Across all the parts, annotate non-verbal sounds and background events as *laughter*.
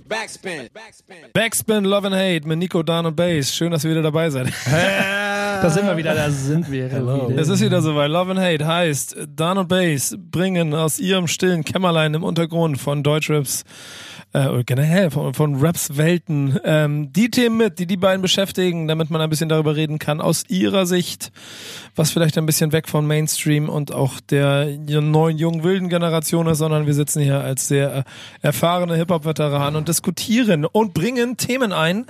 Backspin. Backspin Love and Hate mit Nico, Dan und Bass. Schön, dass ihr wieder dabei seid. *laughs* Da sind wir wieder, da sind wir Hello. Es ist wieder soweit. Love and Hate heißt, Dan und Bass bringen aus ihrem stillen Kämmerlein im Untergrund von Deutschraps äh, generell von, von Raps Welten ähm, die Themen mit, die die beiden beschäftigen, damit man ein bisschen darüber reden kann aus ihrer Sicht, was vielleicht ein bisschen weg von Mainstream und auch der neuen jungen wilden Generation ist, sondern wir sitzen hier als sehr äh, erfahrene Hip-Hop-Veteranen und diskutieren und bringen Themen ein,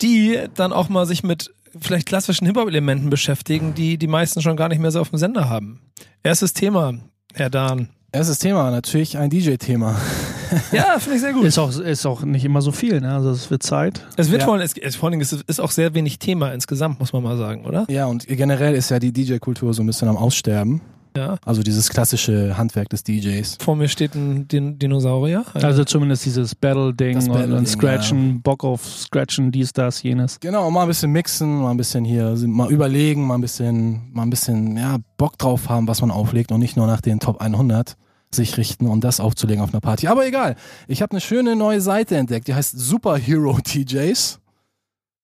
die dann auch mal sich mit vielleicht klassischen Hip-Hop-Elementen beschäftigen, die die meisten schon gar nicht mehr so auf dem Sender haben. Erstes Thema, Herr Dahn. Erstes Thema, natürlich ein DJ-Thema. Ja, finde ich sehr gut. Ist auch, ist auch nicht immer so viel, ne? Also es wird Zeit. Es wird Ja. vor allem, es, vor allem, es ist auch sehr wenig Thema insgesamt, muss man mal sagen, oder? Ja, und generell ist ja die DJ-Kultur so ein bisschen am Aussterben. Ja. Also dieses klassische Handwerk des DJs. Vor mir steht ein Din Dinosaurier. Also zumindest dieses Battle-Ding und, und Scratchen, Bock auf Scratchen, dies, das, jenes. Genau, mal ein bisschen mixen, mal ein bisschen hier, mal überlegen, mal ein bisschen, mal ein bisschen, ja, Bock drauf haben, was man auflegt und nicht nur nach den Top 100 sich richten und das aufzulegen auf einer Party. Aber egal, ich habe eine schöne neue Seite entdeckt, die heißt Superhero *laughs* DJs.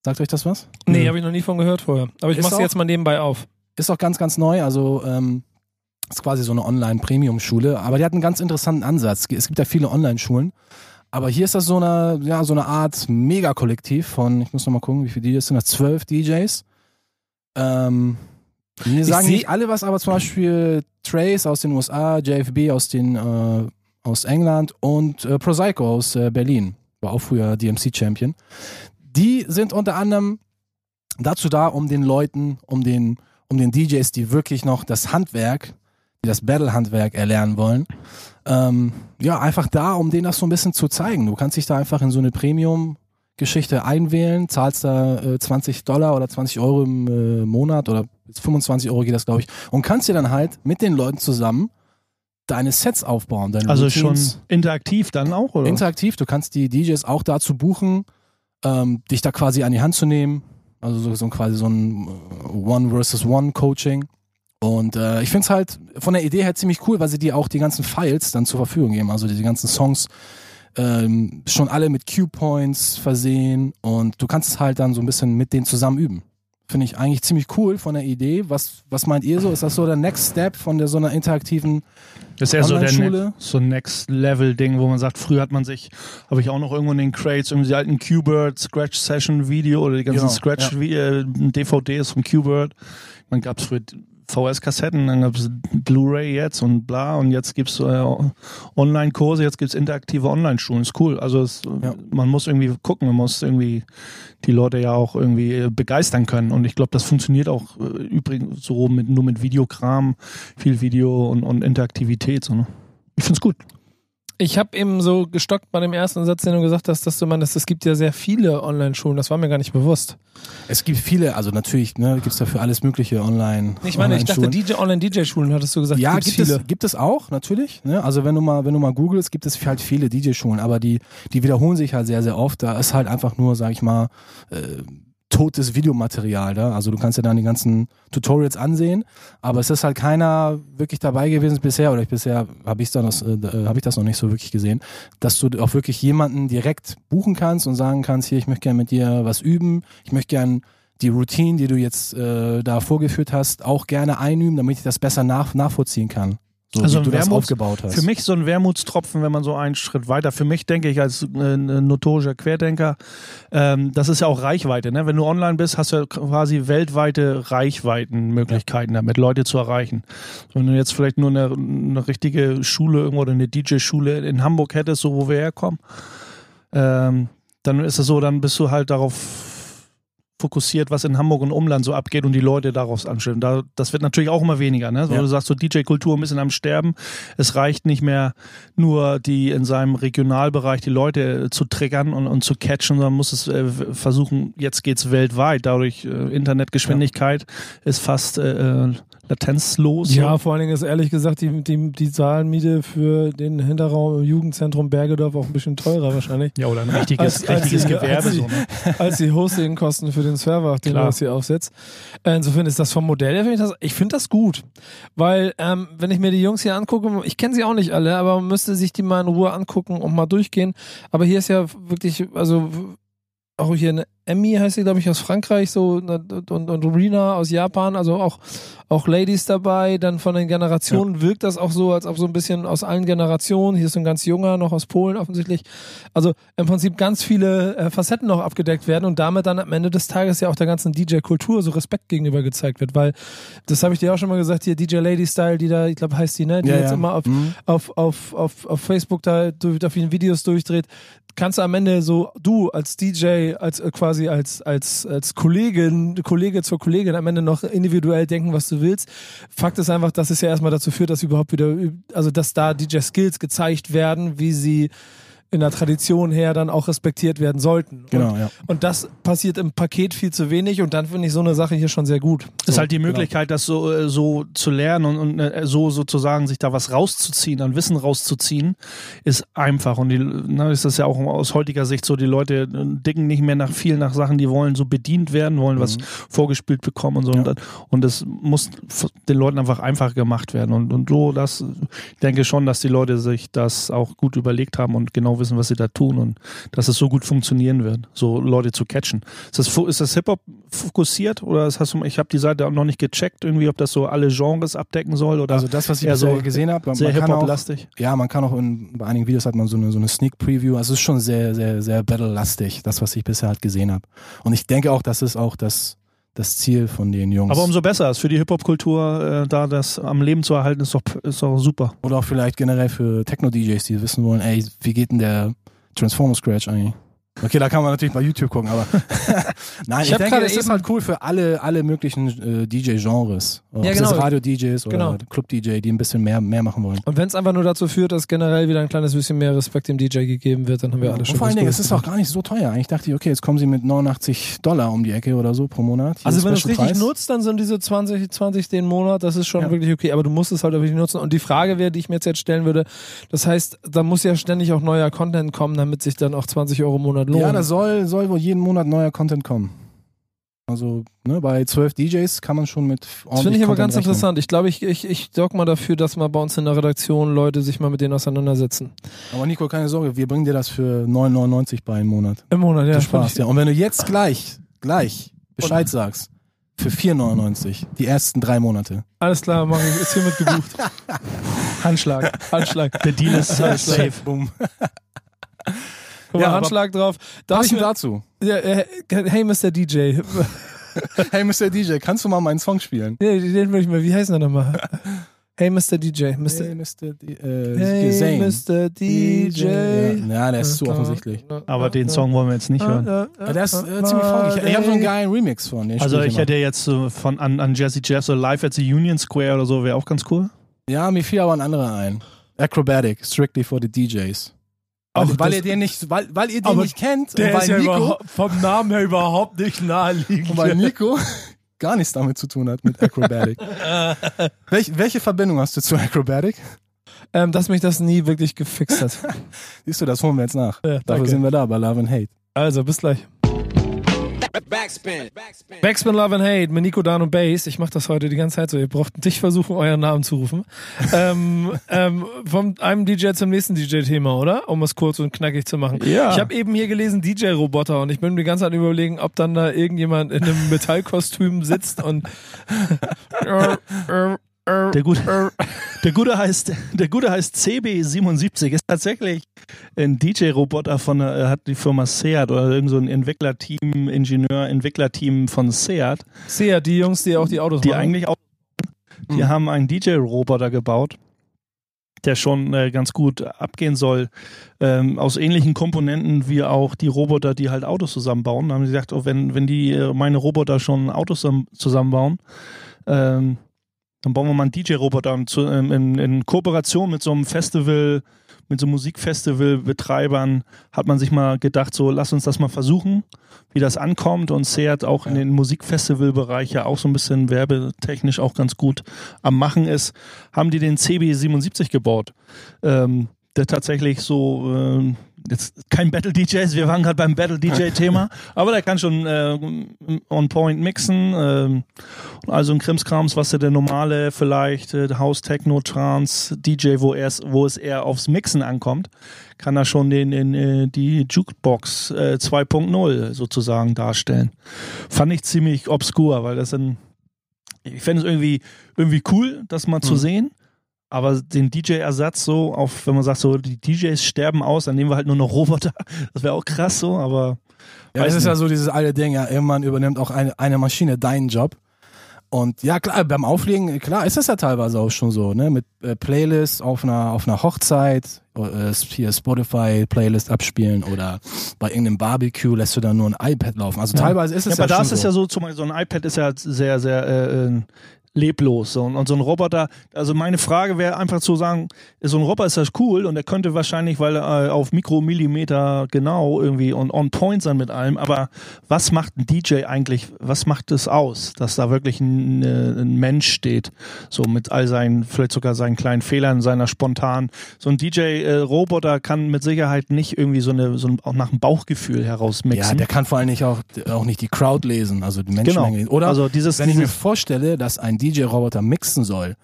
Sagt euch das was? nee, habe ich noch nie von gehört vorher. Aber ich mache auch- jetzt mal nebenbei auf. Ist auch ganz, ganz neu. Also ähm, ist quasi so eine Online-Premium-Schule. Aber die hat einen ganz interessanten Ansatz. Es gibt ja viele Online-Schulen. Aber hier ist das so eine, ja, so eine Art Megakollektiv von, ich muss noch mal gucken, wie viele DJs sind das? Zwölf DJs. Ähm, mir sagen nicht alle was, aber zum Beispiel Trace aus den USA, JFB aus den äh, aus England und äh, Prosaico aus äh, Berlin. War auch früher DMC-Champion. Die sind unter anderem dazu da, um den Leuten, um den, um den DJs, die wirklich noch das Handwerk, die das Battle-Handwerk erlernen wollen, ähm, ja, einfach da, um denen das so ein bisschen zu zeigen. Du kannst dich da einfach in so eine Premium-Geschichte einwählen, zahlst da äh, 20 Dollar oder 20 Euro im äh, Monat oder 25 Euro geht das, glaube ich, und kannst dir dann halt mit den Leuten zusammen deine Sets aufbauen. Deine Also schon Routines. interaktiv dann auch, oder? Interaktiv, du kannst die DJs auch dazu buchen, ähm, dich da quasi an die Hand zu nehmen. Also so, so quasi so ein äh, One versus One Coaching. Und äh, ich finde es halt von der Idee her ziemlich cool, weil sie dir auch die ganzen Files dann zur Verfügung geben. Also diese ganzen Songs ähm, schon alle mit Cue-Points versehen und du kannst es halt dann so ein bisschen mit denen zusammen üben. Finde ich eigentlich ziemlich cool von der Idee. Was, was meint ihr so? Ist das so der Next Step von der so einer interaktiven Das ist eher so der ne so Next-Level-Ding, wo man sagt, früher hat man sich, habe ich auch noch irgendwo in den Crates, irgendwie die alten Qbird Scratch-Session-Video oder die ganzen Genau, Scratch-DVDs vom Qbird. Man gab es früher VS-Kassetten, dann gab es Blu-ray jetzt und bla und jetzt gibt's äh, Online-Kurse, jetzt gibt's interaktive Online-Schulen. Ist cool. Also es, Ja. man muss irgendwie gucken, man muss irgendwie die Leute ja auch irgendwie äh, begeistern können. Und ich glaube, das funktioniert auch äh, übrigens so mit, nur mit Videokram, viel Video und, und Interaktivität. So, ne? Ich find's gut. Ich habe eben so gestockt bei dem ersten Satz, den du gesagt hast, dass du meinst, es gibt ja sehr viele Online-Schulen. Das war mir gar nicht bewusst. Es gibt viele, also natürlich ne, gibt es dafür alles mögliche online. Ich meine, ich dachte. DJ, Online-DJ-Schulen hattest du gesagt. ja, gibt viele. es, gibt es auch, natürlich. Ne? Also wenn du mal, wenn du mal googelst, gibt es halt viele DJ-Schulen, aber die, die wiederholen sich halt sehr, sehr oft. Da ist halt einfach nur, sag ich mal, äh, totes Videomaterial da. Also du kannst ja dann die ganzen Tutorials ansehen, aber es ist halt keiner wirklich dabei gewesen bisher, oder ich bisher habe ich das, äh, habe ich das noch nicht so wirklich gesehen, dass du auch wirklich jemanden direkt buchen kannst und sagen kannst, hier, ich möchte gerne mit dir was üben, ich möchte gerne die Routine, die du jetzt äh, da vorgeführt hast, auch gerne einüben, damit ich das besser nach, nachvollziehen kann. So Also wie du das Wermuts- aufgebaut hast. Für mich so ein Wermutstropfen, wenn man so einen Schritt weiter, für mich denke ich als äh, notorischer Querdenker, ähm, das ist ja auch Reichweite. Ne? Wenn du online bist, hast du ja quasi weltweite Reichweitenmöglichkeiten damit, Leute zu erreichen. Wenn du jetzt vielleicht nur eine, eine richtige Schule irgendwo oder eine DJ-Schule in Hamburg hättest, so wo wir herkommen, ähm, dann ist es so, dann bist du halt darauf fokussiert, was in Hamburg und Umland so abgeht und die Leute darauf anstellen. Da, das wird natürlich auch immer weniger, ne? Wo Ja. du sagst, so DJ-Kultur ein bisschen am Sterben. Es reicht nicht mehr nur die in seinem Regionalbereich die Leute zu triggern und, und zu catchen, sondern muss es äh, versuchen, jetzt geht's weltweit. Dadurch äh, Internetgeschwindigkeit ist fast äh, latenzlos. Ja, vor allen Dingen ist ehrlich gesagt die, die, die Saalmiete für den Hinterraum im Jugendzentrum Bergedorf auch ein bisschen teurer wahrscheinlich. Ja, oder ein richtiges, Als- als richtiges die- Gewerbe. als die- so, ne? *laughs* als die Hostingkosten für den Server, den Klar. du das hier aufsetzt. Äh, Insofern ist das vom Modell her, finde ich das, ich finde das gut. Weil, ähm, wenn ich mir die Jungs hier angucke, ich kenne sie auch nicht alle, aber man müsste sich die mal in Ruhe angucken und mal durchgehen. Aber hier ist ja wirklich, also auch hier eine Emmy heißt sie, glaube ich, aus Frankreich, so und, und Rina aus Japan, also auch, auch Ladies dabei. Dann von den Generationen wirkt das auch so, als ob so ein bisschen aus allen Generationen. Hier ist so ein ganz junger, noch aus Polen offensichtlich. Also im Prinzip ganz viele äh, Facetten noch abgedeckt werden und damit dann am Ende des Tages ja auch der ganzen DJ-Kultur so Respekt gegenüber gezeigt wird, weil das habe ich dir auch schon mal gesagt, hier DJ Lady Style, die da, ich glaube heißt die, ne, die Ja, jetzt ja. immer auf, Mhm. auf, auf, auf, auf Facebook da durch, auf ihren Videos durchdreht, kannst du am Ende so, du als DJ, als äh, quasi als, als, als Kollegin, Kollege zur Kollegin am Ende noch individuell denken, was du willst. Fakt ist einfach, dass es ja erstmal dazu führt, dass überhaupt wieder, also dass da DJ-Skills gezeigt werden, wie sie in der Tradition her dann auch respektiert werden sollten. Genau, und, ja. und das passiert im Paket viel zu wenig und dann finde ich so eine Sache hier schon sehr gut. Das ist So, halt die genau. Möglichkeit, das so, äh, so zu lernen und, und äh, so sozusagen sich da was rauszuziehen, an Wissen rauszuziehen, ist einfach. Und die, na, ist das ja auch aus heutiger Sicht so, die Leute äh, dicken nicht mehr nach viel nach Sachen, die wollen so bedient werden, wollen was vorgespielt bekommen und so. Ja. Und, das- und das muss den Leuten einfach einfach gemacht werden. Und, und so, das, ich denke schon, dass die Leute sich das auch gut überlegt haben und genau wissen, was sie da tun und dass es so gut funktionieren wird, so Leute zu catchen. Ist das, ist das Hip-Hop fokussiert oder hast du, ich habe die Seite auch noch nicht gecheckt, irgendwie, ob das so alle Genres abdecken soll oder Also das, was ich so gesehen habe, sehr Hip-Hop-lastig? ja, man kann auch in, bei einigen Videos hat man so eine, so eine Sneak Preview. Also es ist schon sehr, sehr, sehr Battle-lastig, das, was ich bisher halt gesehen habe. Und ich denke auch, das ist auch das, das Ziel von den Jungs. Aber umso besser ist für die Hip-Hop-Kultur, äh, da das am Leben zu erhalten, ist doch, ist doch super. Oder auch vielleicht generell für Techno-DJs, die wissen wollen, ey, wie geht denn der Transformer Scratch eigentlich? Okay, da kann man natürlich bei YouTube gucken, aber *laughs* nein, Ich ich, denke, es ist halt cool für alle, alle möglichen äh, DJ-Genres. Ja, genau. Radio-DJs oder Genau. Club-DJ, die ein bisschen mehr, mehr machen wollen. Und wenn es einfach nur dazu führt, dass generell wieder ein kleines bisschen mehr Respekt dem DJ gegeben wird, dann haben wir alle Und schon vor allen Dingen, es ist auch gar nicht so teuer. Eigentlich dachte ich, okay, jetzt kommen sie mit 89 Dollar um die Ecke oder so pro Monat. Hier Also wenn du es richtig Preis. nutzt, dann sind diese 20, 20 den Monat, das ist schon Ja. wirklich okay, aber du musst es halt auch wirklich nutzen. Und die Frage wäre, die ich mir jetzt, jetzt stellen würde, das heißt, da muss ja ständig auch neuer Content kommen, damit sich dann auch 20 Euro im Monat lohnt. Ja, da soll, soll wohl jeden Monat neuer Content kommen. Also ne, bei 12 DJs kann man schon mit das finde ich aber Content ganz rechnen. interessant. Ich glaube, ich, ich, ich sorge mal dafür, dass mal bei uns in der Redaktion Leute sich mal mit denen auseinandersetzen. Aber Nico, keine Sorge, wir bringen dir das für 9,99 bei im Monat. Im Monat, ja. Spaß, ja. Und wenn du jetzt gleich, gleich Bescheid sagst, für 4,99 die ersten drei Monate. Alles klar, ich. Ist hiermit gebucht. *laughs* Handschlag. Handschlag. Der Deal ist äh, safe. Boom. Guck Ja, Handschlag drauf. Darf ich Passend mir, dazu. ja, äh, hey, Mr. DJ. *laughs* Hey, Mr. DJ, kannst du mal meinen Song spielen? Nee, den will ich mal. Wie heißt der nochmal? *laughs* Hey, Mr. DJ. Mr. Hey, Mr. D äh, Hey, Zane. Mr. DJ. Ja, ja, der ist zu offensichtlich. Aber den Song wollen wir jetzt nicht hören. Ja, der ist äh, ziemlich funky. Ich, ich habe so einen geilen Remix von. Den Also ich immer. hätte jetzt so von an, an Jesse Jeff so live at the Union Square oder so, wäre auch ganz cool. Ja, mir fiel aber ein anderer ein. Acrobatic, strictly for the DJs. Ach, weil, ihr den nicht, weil, weil ihr den nicht kennt Der und weil ist ja Nico, vom Namen her überhaupt nicht naheliegend. und weil Nico gar nichts damit zu tun hat mit Acrobatic. *laughs* Welch, welche Verbindung hast du zu Acrobatic? ähm, dass mich das nie wirklich gefixt hat. *laughs* Siehst du, das holen wir jetzt nach. Ja, Dafür sind wir da bei Love and Hate. Also, bis gleich. Backspin. Backspin. Love and Hate mit Nico Dan und Bass. Ich mache das heute die ganze Zeit so. Ihr braucht nicht versuchen, euren Namen zu rufen. *laughs* ähm, ähm, von einem DJ zum nächsten DJ-Thema, oder? Um es kurz und knackig zu machen. Ja. Ich habe eben hier gelesen DJ-Roboter und ich bin mir die ganze Zeit überlegen, ob dann da irgendjemand in einem *laughs* Metallkostüm sitzt und *laughs* Der gute, *laughs* der gute heißt, der gute heißt CB77, ist tatsächlich ein DJ-Roboter von, der- er hat die Firma Seat oder irgend so ein Entwicklerteam, Ingenieur, Entwicklerteam von Seat, Seher, die Jungs, die auch die Autos die machen. eigentlich auch, die haben einen DJ-Roboter gebaut, der schon äh, ganz gut abgehen soll, ähm, aus ähnlichen Komponenten wie auch die Roboter, die halt Autos zusammenbauen. Da haben sie gesagt, oh, wenn, wenn die äh, meine Roboter schon Autos zusammen- zusammenbauen, ähm, dann bauen wir mal einen DJ-Roboter ähm, in, in Kooperation mit so einem Festival mit so Musikfestivalbetreibern hat man sich mal gedacht, so lass uns das mal versuchen, wie das ankommt. Und Seat auch in den Musikfestivalbereich ja auch so ein bisschen werbetechnisch auch ganz gut am Machen ist, haben die den CB77 gebaut. Ähm, der tatsächlich so ähm, jetzt kein Battle DJs, wir waren gerade beim Battle DJ *laughs* Thema, aber der kann schon äh, on point mixen, ähm, also ein Krimskrams, was ja der normale vielleicht äh, House Techno Trance DJ, wo wo es eher aufs Mixen ankommt, kann er schon den in äh, die Jukebox äh, 2.0 sozusagen darstellen. Fand ich ziemlich obskur, weil das ein ich fände es irgendwie irgendwie cool, das mal zu sehen. Aber den DJ-Ersatz so, auf, wenn man sagt, so die DJs sterben aus, dann nehmen wir halt nur noch Roboter. *laughs* Das wäre auch krass so, aber Ja, es ist ja so dieses alte Ding, ja, irgendwann übernimmt auch eine, eine Maschine deinen Job. Und ja, klar, beim Auflegen, klar, ist das ja teilweise auch schon so, ne? Mit äh, Playlists auf einer, auf einer Hochzeit, äh, hier Spotify-Playlist abspielen oder bei irgendeinem Barbecue lässt du dann nur ein iPad laufen. Also teilweise ist es ja, ja, aber da ist es so. ja so, zum Beispiel so ein iPad ist ja sehr, sehr äh, äh, leblos. So. Und, und so ein Roboter, also meine Frage wäre einfach zu sagen, so ein Roboter ist das cool und er könnte wahrscheinlich, weil er äh, auf Mikromillimeter genau irgendwie und on point sein mit allem, aber was macht ein DJ eigentlich, was macht es aus, dass da wirklich ein, äh, ein Mensch steht, so mit all seinen, vielleicht sogar seinen kleinen Fehlern, seiner spontan. So ein DJ-Roboter kann mit Sicherheit nicht irgendwie so eine, so ein, auch nach dem Bauchgefühl herausmixen. Ja, der kann vor allem nicht auch, auch nicht die Crowd lesen, also die Menschenmenge. Genau. Oder Also dieses- wenn ich mir vorstelle, dass ein DJ-Roboter mixen soll,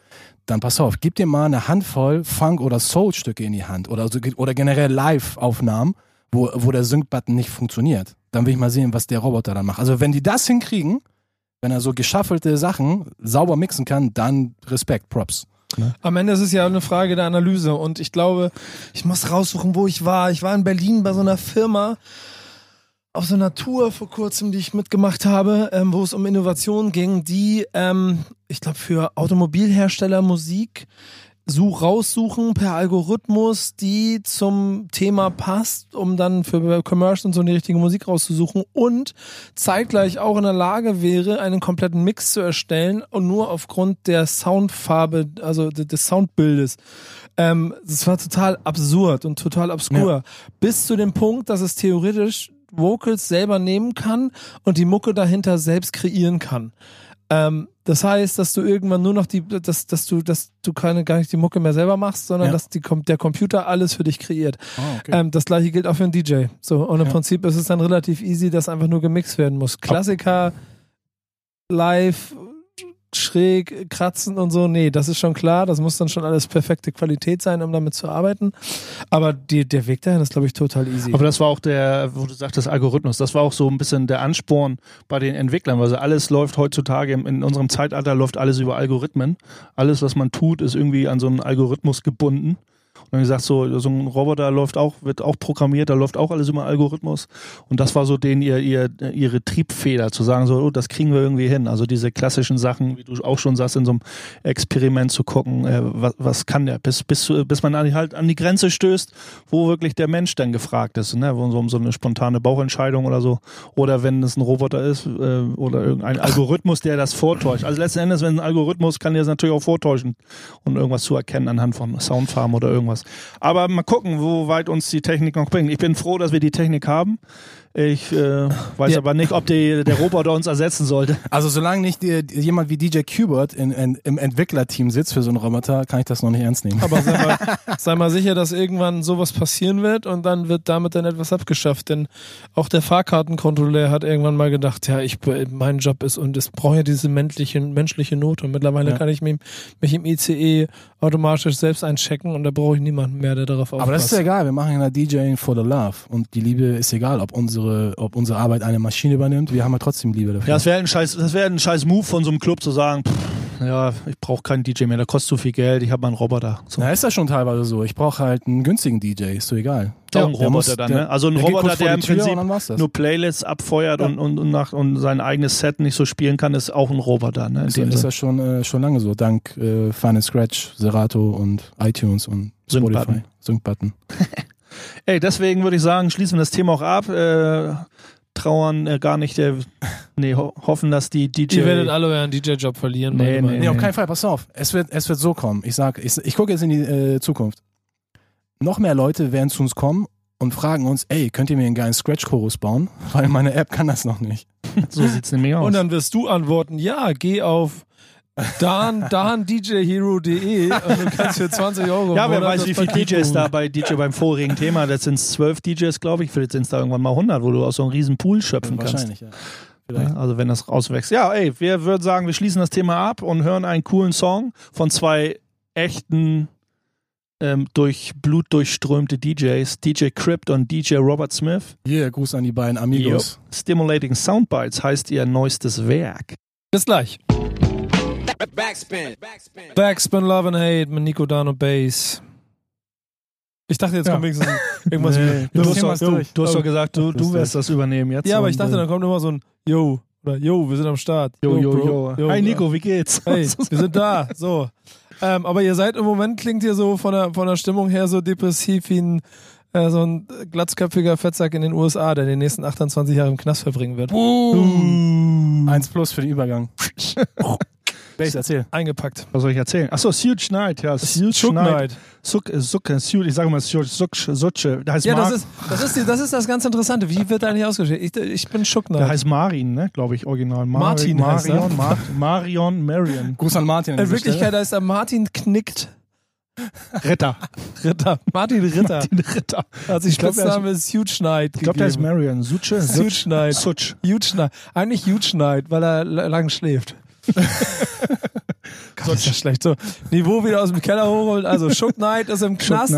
dann pass auf, gib dir mal eine Handvoll Funk- oder Soul-Stücke in die Hand oder, so, oder generell Live-Aufnahmen, wo, wo der Sync-Button nicht funktioniert. Dann will ich mal sehen, was der Roboter dann macht. Also wenn die das hinkriegen, wenn er so geschaffelte Sachen sauber mixen kann, dann Respekt, Props. Am Ende ist es ja eine Frage der Analyse und ich glaube, ich muss raussuchen, wo ich war. Ich war in Berlin bei so einer Firma auf so einer Tour vor kurzem, die ich mitgemacht habe, ähm, wo es um Innovation ging, die, ähm, ich glaube, für Automobilhersteller Musik such raussuchen per Algorithmus, die zum Thema passt, um dann für Commercial und so die richtige Musik rauszusuchen und zeitgleich auch in der Lage wäre, einen kompletten Mix zu erstellen und nur aufgrund der Soundfarbe, also de- des Soundbildes. Ähm, das war total absurd und total obskur. Bis zu dem Punkt, dass es theoretisch Vocals selber nehmen kann und die Mucke dahinter selbst kreieren kann. Ähm, das heißt, dass du irgendwann nur noch die, dass, dass du, dass du keine, gar nicht die Mucke mehr selber machst, sondern Ja. dass die, der Computer alles für dich kreiert. okay. Ähm, das gleiche gilt auch für einen DJ. So, und im Prinzip ist es dann relativ easy, dass einfach nur gemixt werden muss. Klassiker, live, schräg, kratzen und so, nee, das ist schon klar. Das muss dann schon alles perfekte Qualität sein, um damit zu arbeiten. Aber die, der Weg dahin ist, glaube ich, total easy. Aber das war auch der, wo du sagtest, Algorithmus, das war auch so ein bisschen der Ansporn bei den Entwicklern. Also alles läuft heutzutage, in unserem Zeitalter läuft alles über Algorithmen. Alles, was man tut, ist irgendwie an so einen Algorithmus gebunden. Dann gesagt, so, so ein Roboter läuft auch, wird auch programmiert, da läuft auch alles über Algorithmus. Und das war so denen ihr, ihr, ihre Triebfeder, zu sagen, so, oh, das kriegen wir irgendwie hin. Also diese klassischen Sachen, wie du auch schon sagst, in so einem Experiment zu gucken, äh, was, was kann der, bis, bis, bis man an, halt an die Grenze stößt, wo wirklich der Mensch dann gefragt ist, ne? um so eine spontane Bauchentscheidung oder so. Oder wenn es ein Roboter ist äh, oder irgendein Algorithmus, der das vortäuscht. Also letzten Endes, wenn ein Algorithmus kann der es natürlich auch vortäuschen und irgendwas zu erkennen anhand von Soundfarben oder irgendwas. Aber mal gucken, wo weit uns die Technik noch bringt. Ich bin froh, dass wir die Technik haben. Ich äh, weiß Ja. aber nicht, ob die, der Roboter uns ersetzen sollte. Also solange nicht die, jemand wie DJ Qbert in, in, im Entwicklerteam sitzt für so einen Roboter, kann ich das noch nicht ernst nehmen. Aber sei mal, *laughs* sei mal sicher, dass irgendwann sowas passieren wird und dann wird damit dann etwas abgeschafft. Denn auch der Fahrkartenkontrolleur hat irgendwann mal gedacht, ja, ich mein Job ist und es braucht ja diese menschliche, menschliche Note. Und mittlerweile Ja. kann ich mich, mich im ICE automatisch selbst einchecken und da brauche ich niemanden mehr, der darauf aufpasst. Aber das ist ja egal, wir machen ja DJing for the love und die Liebe ist egal, ob unsere, ob unsere Arbeit eine Maschine übernimmt, wir haben ja trotzdem Liebe dafür. Ja, das wäre ein scheiß, das wäre ein scheiß Move von so einem Club zu sagen, pff, ja, ich brauche keinen DJ mehr, der kostet zu viel Geld, ich habe mal einen Roboter. So. Na, ist das schon teilweise so. Ich brauche halt einen günstigen DJ, ist so egal. Auch ein der Roboter muss- dann, der- ne? Also ein der Roboter, der im Tür Prinzip nur Playlists abfeuert und, und, und, nach, und sein eigenes Set nicht so spielen kann, ist auch ein Roboter, ne? In Ist, dem ist Sinne. das schon, äh, schon lange so, dank äh, Fun Scratch, Serato und iTunes und Spotify. Sync-Button. *laughs* Ey, deswegen würde ich sagen, schließen wir das Thema auch ab. Äh, trauern äh, gar nicht, der, nee, ho hoffen, dass die DJ. Ihr werdet alle euren DJ-Job verlieren. Nee, nee, Meinung. Nee, auf keinen Fall, pass auf. Es wird, es wird so kommen. Ich sag, ich, ich gucke jetzt in die äh, Zukunft. Noch mehr Leute werden zu uns kommen und fragen uns, ey, könnt ihr mir einen geilen Scratch-Chorus bauen? *laughs* Weil meine App kann das noch nicht. *laughs* So sieht's nämlich aus. Und dann wirst du antworten, ja, geh auf dan, *laughs* dandjhero.de und du kannst für 20 Euro ja, wer weiß, wie viele DJs da bei DJ beim vorigen Thema, das sind zwölf DJs, glaube ich, vielleicht sind es da irgendwann mal 100, wo du aus so einem riesen Pool schöpfen kannst. Wahrscheinlich, ja. Vielleicht. Ja, also wenn das rauswächst. Ja, ey, wir würden sagen, wir schließen das Thema ab und hören einen coolen Song von zwei echten ähm, durch Blut durchströmte DJs, DJ Crypt und DJ Robert Smith. Hier, Gruß an die beiden Amigos. Stimulating Soundbites heißt ihr neuestes Werk. Bis gleich. Backspin. Backspin. Backspin Love and Hate mit Nico Dano Bass. Ich dachte, jetzt Ja. kommt wenigstens irgendwas. Nee, wir du, hast doch, du, du hast doch gesagt, du, du wirst das übernehmen jetzt. Ja, aber ich dachte, äh, dann kommt immer so ein Yo oder Yo, wir sind am Start. Jo, jo, Bro. jo. Hi Nico, wie geht's? Hey, *laughs* wir sind da. So. Ähm, aber ihr seid im Moment, klingt ihr so von der, von der Stimmung her so depressiv wie ein, äh, so ein glatzköpfiger Fettsack in den USA, der die nächsten 28 Jahre im Knast verbringen wird. Eins plus für den Übergang. *laughs* Bass, erzähl. Eingepackt. Was soll ich erzählen? Achso, Suge Knight, ja. Suge Knight. Suck, Suck, Suge, ich sage mal Suge, Suge, Suche. Der heißt, Ja, Mar das ist, das, ist die, das ist das ganz Interessante. Wie wird eigentlich ausgeschrieben? Ich, ich bin der Knight. heißt Marin, ne? Glaube ich, original. Mar Martin heißt er. Marion, Mar Marion Marion. *laughs* Gruß an Martin. an In dieser Wirklichkeit heißt er Martin Knickt Ritter. *laughs* Ritter. Martin Ritter. Den Ritter. Also Ich glaub, er ist- Spitzname ist Huge Knight. Ich glaube, der ist. Marion. Suche? Huge Knight. Such. Huge Knight. Eigentlich Huge Knight, weil er lang schläft. Gott, ist das schlecht. So, Niveau wieder aus dem Keller hochholen. Also, Shook Knight ist im Knast,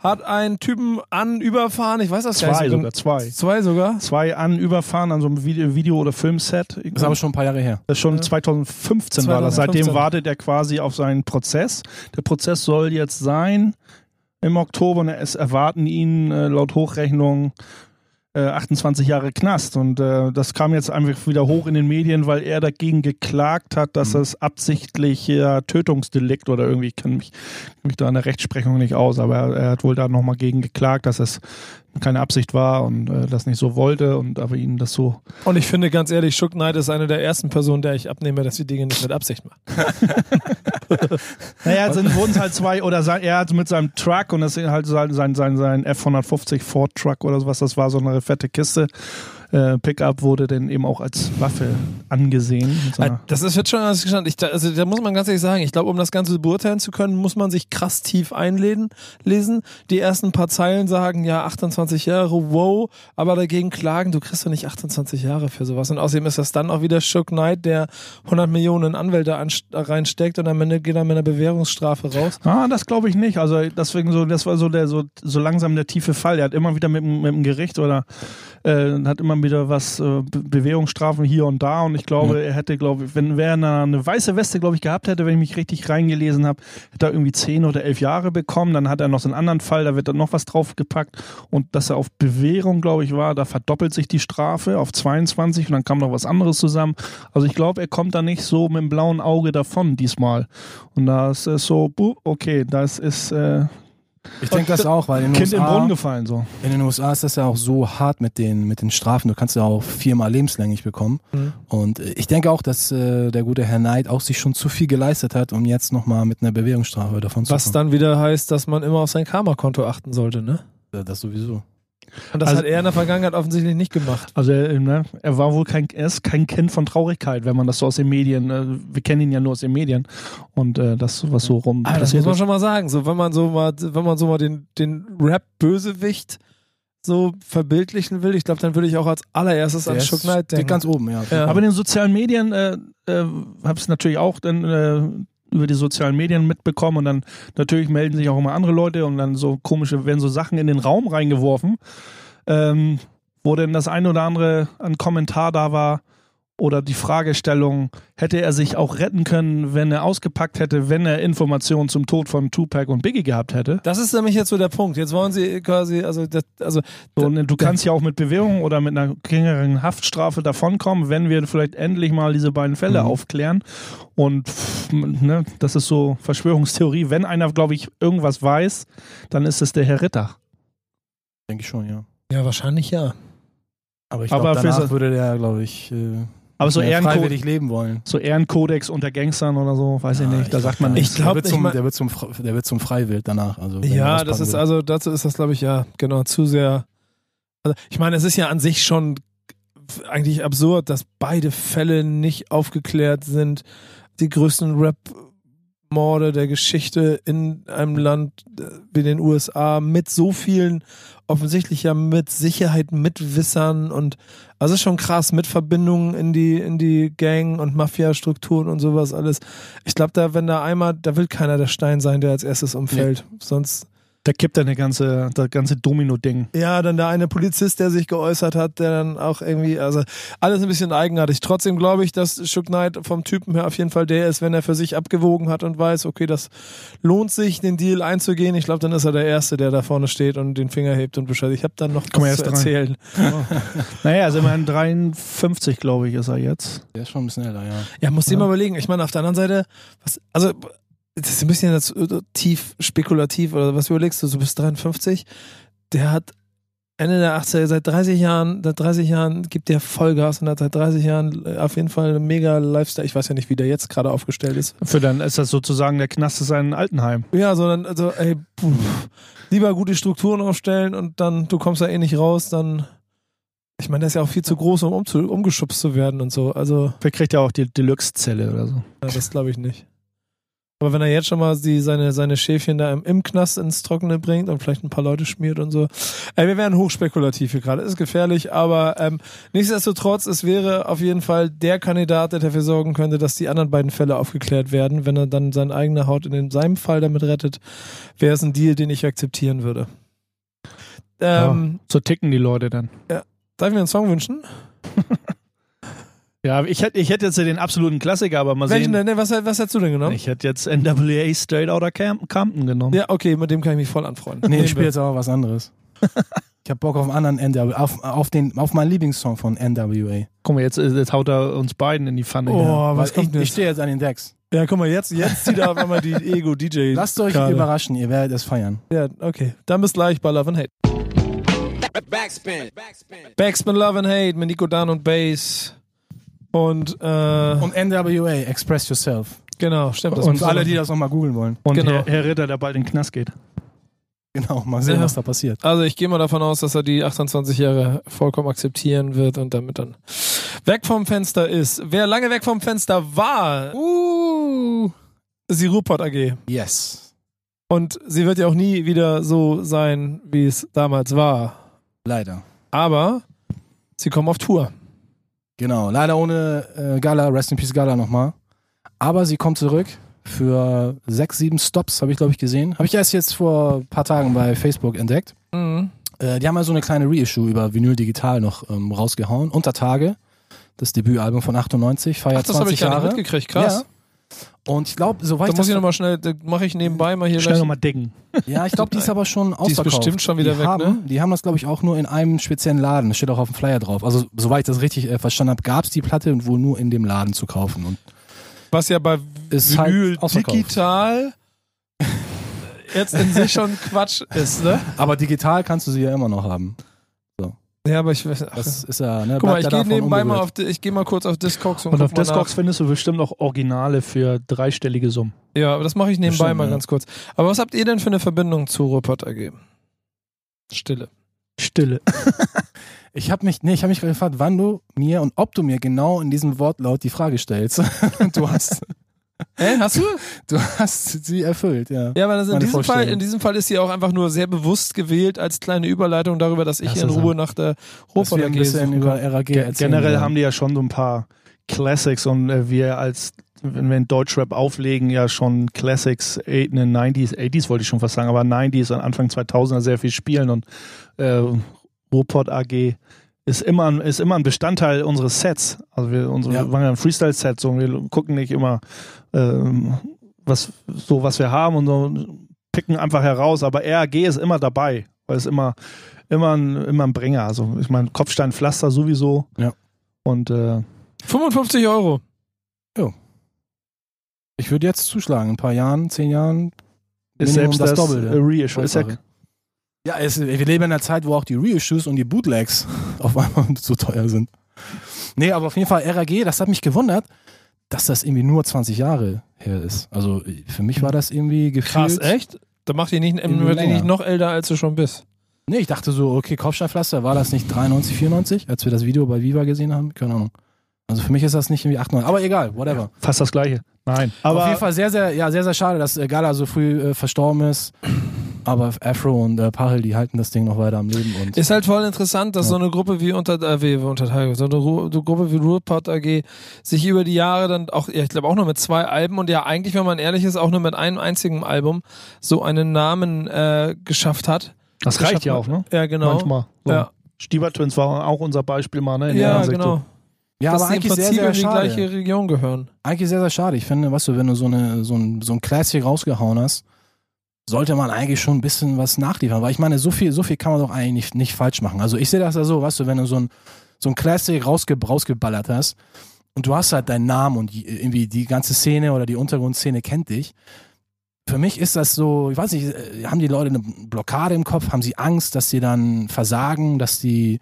hat einen Typen an überfahren. Ich weiß das gar Zwei nicht. so sogar, zwei. Zwei sogar? Zwei an überfahren an so einem Video, oder Filmset. Das ist aber schon ein paar Jahre her. Das ist schon 2015 war das. 2015. Seitdem wartet er quasi auf seinen Prozess. Der Prozess soll jetzt sein im Oktober und es erwarten ihn äh, laut Hochrechnung 28 Jahre Knast. Und äh, das kam jetzt einfach wieder hoch in den Medien, weil er dagegen geklagt hat, dass das absichtlich äh, Tötungsdelikt oder irgendwie, ich kann mich, mich da in der Rechtsprechung nicht aus, aber er, er hat wohl da nochmal gegen geklagt, dass es keine Absicht war und äh, das nicht so wollte und aber ihnen das so Und ich finde ganz ehrlich, Shook Knight ist eine der ersten Personen, der ich abnehme, dass die Dinge nicht mit Absicht machen. *laughs* Naja, sind, wurden es halt zwei, oder sein, er hat mit seinem Truck und das ist halt sein, sein, sein, sein F-150 Ford Truck oder sowas, das war so eine fette Kiste. Äh, Pickup wurde dann eben auch als Waffe angesehen. So Äh, Das ist jetzt schon alles gestanden. Ich, da- also, da muss man ganz ehrlich sagen, ich glaube, um das Ganze beurteilen zu können, muss man sich krass tief einlesen. Lesen. Die ersten paar Zeilen sagen, ja, 28 Jahre, wow, aber dagegen klagen, du kriegst doch nicht 28 Jahre für sowas. Und außerdem ist das dann auch wieder Shook Knight, der 100 Millionen Anwälte reinsteckt und am Ende geht er mit einer Bewährungsstrafe raus. Ah, das glaube ich nicht. Also deswegen so, das war so der so, so langsam der tiefe Fall. Er hat immer wieder mit, mit dem Gericht oder äh, hat immer wieder was äh, Be Bewährungsstrafen hier und da und ich glaube, er hätte, glaube ich, wenn wer eine, eine weiße Weste, glaube ich, gehabt hätte, wenn ich mich richtig reingelesen habe, hätte er irgendwie zehn oder elf Jahre bekommen. Dann hat er noch so einen anderen Fall, da wird dann noch was draufgepackt und dass er auf Bewährung, glaube ich, war, da verdoppelt sich die Strafe auf 22 und dann kam noch was anderes zusammen. Also ich glaube, er kommt da nicht so mit dem blauen Auge davon diesmal. Und das ist so, buh, okay, das ist äh, Ich denke das auch, weil in den, Kind im USA, Brunnen gefallen so. in den USA ist das ja auch so hart mit den, mit den Strafen. Du kannst ja auch viermal lebenslänglich bekommen. Mhm. Und äh, ich denke auch, dass äh, der gute Herr Knight auch sich schon zu viel geleistet hat, um jetzt nochmal mit einer Bewährungsstrafe davon zu Was kommen. dann wieder heißt, dass man immer auf sein Karma-Konto achten sollte, ne? Ja, Das sowieso. Und das Also- hat er in der Vergangenheit offensichtlich nicht gemacht. Also er, ne, er war wohl kein, er ist kein Kind von Traurigkeit, wenn man das so aus den Medien, äh, wir kennen ihn ja nur aus den Medien und äh, das, was so rum Aber das muss man schon mal sagen. So, wenn man so mal, wenn man so mal den, den Rap-Bösewicht so verbildlichen will, ich glaube, dann würde ich auch als allererstes Der an Shook Knight steht denken. ganz oben, ja. Ja. Aber in den sozialen Medien äh, äh, habe es natürlich auch dann äh, über die sozialen Medien mitbekommen und dann natürlich melden sich auch immer andere Leute und dann so komische, werden so Sachen in den Raum reingeworfen, ähm, wo denn das eine oder andere an Kommentar da war oder die Fragestellung, hätte er sich auch retten können, wenn er ausgepackt hätte, wenn er Informationen zum Tod von Tupac und Biggie gehabt hätte. Das ist nämlich jetzt so der Punkt. Jetzt wollen sie quasi, also, das, also So, und du kannst ja auch mit Bewährung oder mit einer geringeren Haftstrafe davonkommen, wenn wir vielleicht endlich mal diese beiden Fälle Mhm. aufklären. Und pff, ne, das ist so Verschwörungstheorie. Wenn einer, glaube ich, irgendwas weiß, dann ist es der Herr Ritter. Denke ich schon, ja. ja, wahrscheinlich ja. Aber ich glaube, danach würde der, glaube ich, äh, Aber so mehr Ehrenko freiwillig leben wollen. so Ehrenkodex unter Gangstern oder so, weiß ich Ja, nicht. Da ich sagt man nicht. Ich glaub der der wird zum, der wird zum Freiwild danach. Also, Ja, das ist will. also, dazu ist das, glaube ich, ja, genau, zu sehr. Also, ich meine, es ist ja an sich schon eigentlich absurd, dass beide Fälle nicht aufgeklärt sind. Die größten Rap-Morde der Geschichte in einem Land äh, wie den USA mit so vielen offensichtlich ja mit Sicherheit Mitwissern und also ist schon krass mit Verbindungen in die in die Gang und Mafia-Strukturen und sowas alles. Ich glaube, da wenn da einmal, da will keiner der Stein sein, der als erstes umfällt. Sonst Da kippt dann der ganze, das ganze Domino-Ding. ja, dann der eine Polizist, der sich geäußert hat, der dann auch irgendwie, also alles ein bisschen eigenartig. Trotzdem glaube ich, dass Shook Knight vom Typen her auf jeden Fall der ist, wenn er für sich abgewogen hat und weiß, okay, das lohnt sich, den Deal einzugehen. Ich glaube, dann ist er der Erste, der da vorne steht und den Finger hebt und Bescheid. Ich habe dann noch Komm, was zu erzählen. *laughs* Naja, also immerhin 53, glaube ich, ist er jetzt. Der ist schon ein bisschen älter, ja. Ja, musst du Ja. dir mal überlegen. Ich meine, auf der anderen Seite, was, also, das ist ein bisschen jetzt äh, tief spekulativ oder was überlegst du? Du bist 53. Der hat Ende der 80er, seit 30 Jahren, seit 30 Jahren gibt der Vollgas und hat seit 30 Jahren äh, auf jeden Fall einen mega Lifestyle. Ich weiß ja nicht, wie der jetzt gerade aufgestellt ist. Für dann ist das sozusagen der Knast ist ein Altenheim. Ja, sondern, also, ey, puh, lieber gute Strukturen aufstellen und dann, du kommst da eh nicht raus, dann, ich meine, der ist ja auch viel zu groß, um umzu, umgeschubst zu werden und so. Also, Vielleicht kriegt er auch die Deluxe-Zelle oder so. Ja, das glaube ich nicht. Aber wenn er jetzt schon mal die, seine, seine Schäfchen da im, im Knast ins Trockene bringt und vielleicht ein paar Leute schmiert und so. Ey, wir werden hochspekulativ hier gerade. Ist gefährlich, aber ähm, nichtsdestotrotz, es wäre auf jeden Fall der Kandidat, der dafür sorgen könnte, dass die anderen beiden Fälle aufgeklärt werden. Wenn er dann seine eigene Haut in den, seinem Fall damit rettet, wäre es ein Deal, den ich akzeptieren würde. Ähm, So ticken die Leute dann. Darf ich mir einen Song wünschen? *laughs* Ja, ich hätte, ich hätte jetzt den absoluten Klassiker, aber mal Welchen sehen. denn? Nee, Was, was hättest du denn genommen? Ich hätte jetzt NWA Straight Outta Camp Compton genommen. Ja, okay, mit dem kann ich mich voll anfreunden. Nee, ich spiele jetzt aber was anderes. *laughs* ich habe Bock auf einen anderen NWA, auf, auf, den, auf meinen Lieblingssong von NWA. Guck mal, jetzt, jetzt haut er uns beiden in die Pfanne. Oh, was Weil kommt ich, denn ich stehe jetzt an den Decks. Ja, guck mal, jetzt, jetzt zieht er auf einmal die Ego-DJ. Lasst euch Karte. überraschen, ihr werdet es feiern. Ja, okay. Dann bis gleich bei Love and Hate. Backspin. Backspin. Backspin Love and Hate mit Nico Dan und Bass. Und, äh, Und NWA, Express Yourself. genau, stimmt. Das Und alle, die das nochmal googeln wollen. Und Genau. Herr, Herr Ritter, der bald in den Knast geht. Genau, mal sehen, Ja. was da passiert. Also ich gehe mal davon aus, dass er die 28 Jahre vollkommen akzeptieren wird und damit dann weg vom Fenster ist. Wer lange weg vom Fenster war, uh, ist die Rupert AG. Yes. Und sie wird ja auch nie wieder so sein, wie es damals war. Leider. Aber sie kommen auf Tour. Genau, leider ohne äh, Gala, Rest in Peace Gala nochmal. Aber sie kommt zurück für sechs, sieben Stops, habe ich glaube ich gesehen. Habe ich erst jetzt vor ein paar Tagen bei Facebook entdeckt. Mhm. Äh, die haben ja so eine kleine Reissue über Vinyl Digital noch ähm, rausgehauen. Unter Tage, das Debütalbum von 98, feiert Ach, das habe 20 ich Jahre. mitgekriegt. Krass. Ja. Und ich glaube, soweit Da ich muss das ich nochmal schnell, da mache ich nebenbei mal hier Schnell nochmal dicken. Ja, ich glaube, die ist aber schon *laughs* ausverkauft. bestimmt schon wieder die weg, haben, ne? Die haben das, glaube ich, auch nur in einem speziellen Laden. Das steht auch auf dem Flyer drauf. Also, soweit ich das richtig äh, verstanden habe, gab es die Platte wohl nur in dem Laden zu kaufen. Und Was ja bei Ist halt Vinyl ausverkauft. digital jetzt in sich schon Quatsch ist, ne? aber digital kannst du sie ja immer noch haben. Ja, aber ich weiß. Ach, Das ist ja, ne, guck mal, ich gehe nebenbei mal auf, die- ich gehe mal kurz auf Discogs und, Und auf Discogs findest du bestimmt auch Originale für dreistellige Summen. Ja, aber das mache ich nebenbei Bestimmt, mal ja. ganz kurz. Aber was habt ihr denn für eine Verbindung zu Rupert AG? Stille. Stille. *laughs* Ich habe mich, nee, ich habe mich gefragt, wann du mir und ob du mir genau in diesem Wortlaut die Frage stellst. *laughs* Du hast, Hä, hast du? du hast sie erfüllt, ja. Ja, aber das in, diesem Fall, in diesem Fall ist sie auch einfach nur sehr bewusst gewählt als kleine Überleitung darüber, dass ich Das in Ruhe nach der wir ein AG bisschen über kann. RAG Ge generell haben die ja schon so ein paar Classics und äh, wir als, wenn wir in Deutschrap auflegen, ja schon Classics in den 90s, 80s wollte ich schon fast sagen, aber 90s und Anfang 2000er sehr viel spielen und äh, Ruhrpott AG ist immer, ein- ist immer ein Bestandteil unseres Sets. Also wir, unsere, Ja. wir machen ja ein Freestyle-Set, so wir gucken nicht immer, ähm, was, so was wir haben und so picken einfach heraus, aber RAG ist immer dabei, weil es immer, immer ein, immer ein Bringer. Also ich meine, Kopfsteinpflaster sowieso. Ja. Und äh, 55 Euro. Ich würde jetzt zuschlagen, in ein paar Jahren, zehn Jahren. ist selbst das das, Doppelte. Reissue. Ist ja. Ja, es, wir leben in einer Zeit, wo auch die Reissues und die Bootlegs *laughs* auf einmal *laughs* so teuer sind. Nee, aber auf jeden Fall RAG, das hat mich gewundert, dass das irgendwie nur 20 Jahre her ist. Also für mich war das irgendwie gefühlt. Krass, echt? Da macht die nicht, wird nicht noch älter, als du schon bist. Nee, ich dachte so, okay, Kopfsteinpflaster, war das nicht 93, 94, als wir das Video bei Viva gesehen haben? Keine Ahnung. Also für mich ist das nicht irgendwie 98, aber egal, whatever. Fast das gleiche. Nein. Aber Aber auf jeden Fall sehr, sehr, ja, sehr, sehr schade, dass äh, Gala so früh äh, verstorben ist. Aber Afro und äh, Pachel, die halten das Ding noch weiter am Leben. Und Ist halt voll interessant, dass Ja. so eine Gruppe wie unter, äh, wie unter Tiger, so eine Ru so Gruppe wie Rulepot AG sich über die Jahre dann auch, ja, ich glaube auch nur mit zwei Alben und ja eigentlich, wenn man ehrlich ist, auch nur mit einem einzigen Album so einen Namen äh, geschafft hat. das reicht ja auch, ne? Ja, genau. Manchmal. So. Ja, Stieber Twins war auch unser Beispiel mal, ne? ja genau. ja, dass aber eigentlich sehr, sehr in die schade. gleiche Region gehören. Eigentlich sehr, sehr schade. Ich finde, weißt du, wenn du so, eine, so, ein, so ein Classic rausgehauen hast, sollte man eigentlich schon ein bisschen was nachliefern. Weil ich meine, so viel, so viel kann man doch eigentlich nicht, nicht falsch machen. Also ich sehe das ja so, weißt du, wenn du so ein, so ein Classic rausge, rausgeballert hast und du hast halt deinen Namen und irgendwie die ganze Szene oder die Untergrundszene kennt dich. Für mich ist das so, ich weiß nicht, äh, haben die Leute eine Blockade im Kopf? Haben sie Angst, dass sie dann versagen, dass die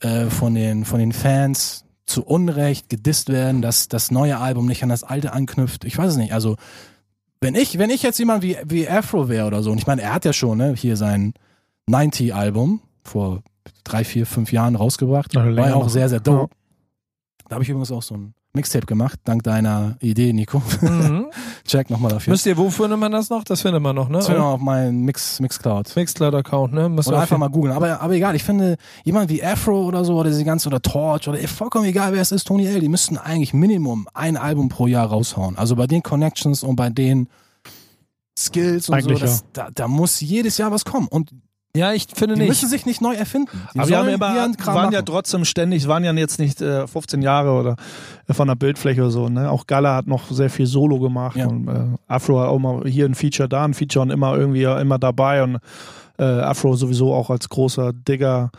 äh, von, den, von den Fans zu Unrecht gedisst werden, dass das neue Album nicht an das alte anknüpft? Ich weiß es nicht. Also, wenn ich, wenn ich jetzt jemand wie, wie Afro wäre oder so, und ich meine, er hat ja schon ne, hier sein 90-Album vor drei, vier, fünf Jahren rausgebracht. War ja auch sehr, sehr dope. Da habe ich übrigens auch so ein Mixtape gemacht, dank deiner Idee, Nico. Mhm. *laughs* Check nochmal dafür. Müsst ihr, wo findet man das noch? Das findet man noch, ne? Das findet man auf meinem Mix, Mixcloud. Mixcloud-Account, ne? Müsst Oder einfach mal googeln. Aber, aber egal, ich finde, jemand wie Afro oder so, oder diese ganze, oder Torch, oder vollkommen egal, wer es ist, Tony L., die müssten eigentlich Minimum ein Album pro Jahr raushauen. Also bei den Connections und bei den Skills und Eigentlich so, das, da, da muss jedes Jahr was kommen. Und Ja, ich finde die nicht. müssen sich nicht neu erfinden. Die Aber wir haben immer, waren ja trotzdem ständig, waren ja jetzt nicht äh, 15 Jahre oder äh, von der Bildfläche oder so. Ne? Auch Gala hat noch sehr viel Solo gemacht Ja. und äh, Afro hat auch mal hier ein Feature, da ein Feature und immer irgendwie immer dabei und äh, Afro sowieso auch als großer Digger,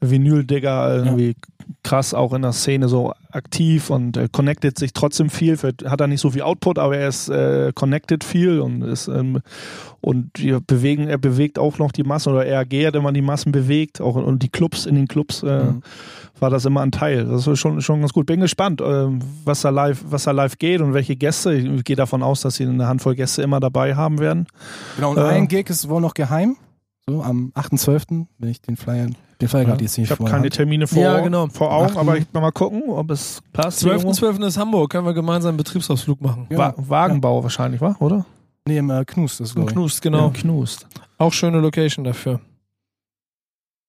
Vinyl-Digger irgendwie krass auch in der Szene so aktiv und äh, connectet sich trotzdem viel. Für, hat er nicht so viel Output, aber er ist äh, connected viel und ist ähm, und wir bewegen, er bewegt auch noch die Massen oder RAG hat immer die Massen bewegt, auch und die Clubs in den Clubs äh, Mhm. war das immer ein Teil. Das ist schon, schon ganz gut. Bin gespannt, ähm, was da live, was da live geht und welche Gäste. Ich gehe davon aus, dass sie eine Handvoll Gäste immer dabei haben werden. Genau, und Äh, ein Gig ist wohl noch geheim. So, am 8.12., wenn ich den Flyer, den Flyer gerade nicht ich habe keine Hand. Termine vor, Ja, genau. vor Augen, Achten. aber ich will mal gucken, ob es passt. irgendwo. 12.12. ist Hamburg, können wir gemeinsam einen Betriebsausflug machen. Ja. Wa Wagenbau wahrscheinlich, war, oder? Nee, im äh, Knust, glaube ich. Knust, genau. Ja, Knust. Auch schöne Location dafür.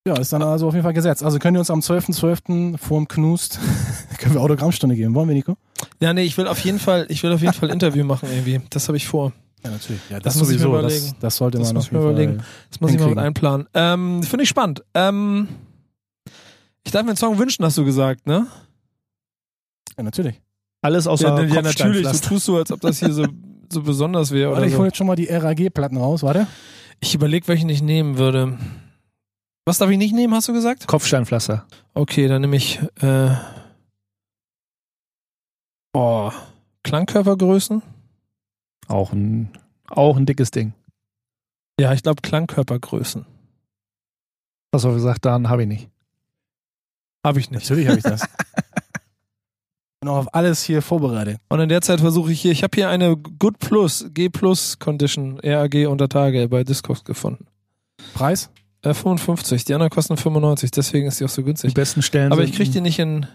Ja, ist dann also auf jeden Fall gesetzt. Also können wir uns am 12.12. vorm Knust, *laughs* können wir Autogrammstunde geben. Wollen wir, Nico? Ja, nee, ich will auf jeden Fall, ich will auf jeden Fall ein Interview machen irgendwie. Das habe ich vor. Ja, natürlich. Ja, Das muss ich mir überlegen. Das, das sollte Das man muss auf ich mir Fall. überlegen. Das muss ich mal mit einplanen. Ähm, Finde ich spannend. Ähm, ich darf mir einen Song wünschen, hast du gesagt, ne? Ja, natürlich. Alles außer ja, ja, natürlich. Du tust so, als ob das hier so, *laughs* so besonders wäre. Warte, Oder ich so. hole jetzt schon mal die RAG-Platten raus, warte. Ich überlege, welchen ich nehmen würde. Was darf ich nicht nehmen, hast du gesagt? Kopfsteinpflaster. Okay, dann nehme ich äh, oh, Klangkörpergrößen. Auch ein, auch ein dickes Ding. Ja, ich glaube Klangkörpergrößen. Was auch gesagt, dann habe ich nicht. Habe ich nicht. Natürlich habe ich das. *laughs* Bin auch auf alles hier vorbereitet. Und in der Zeit versuche ich hier, ich habe hier eine Good Plus, G Plus Condition RAG unter Tage bei Discogs gefunden. Preis? Äh, 55, die anderen kosten 95, deswegen ist die auch so Die günstig. besten Stellen Aber ich kriege die nicht in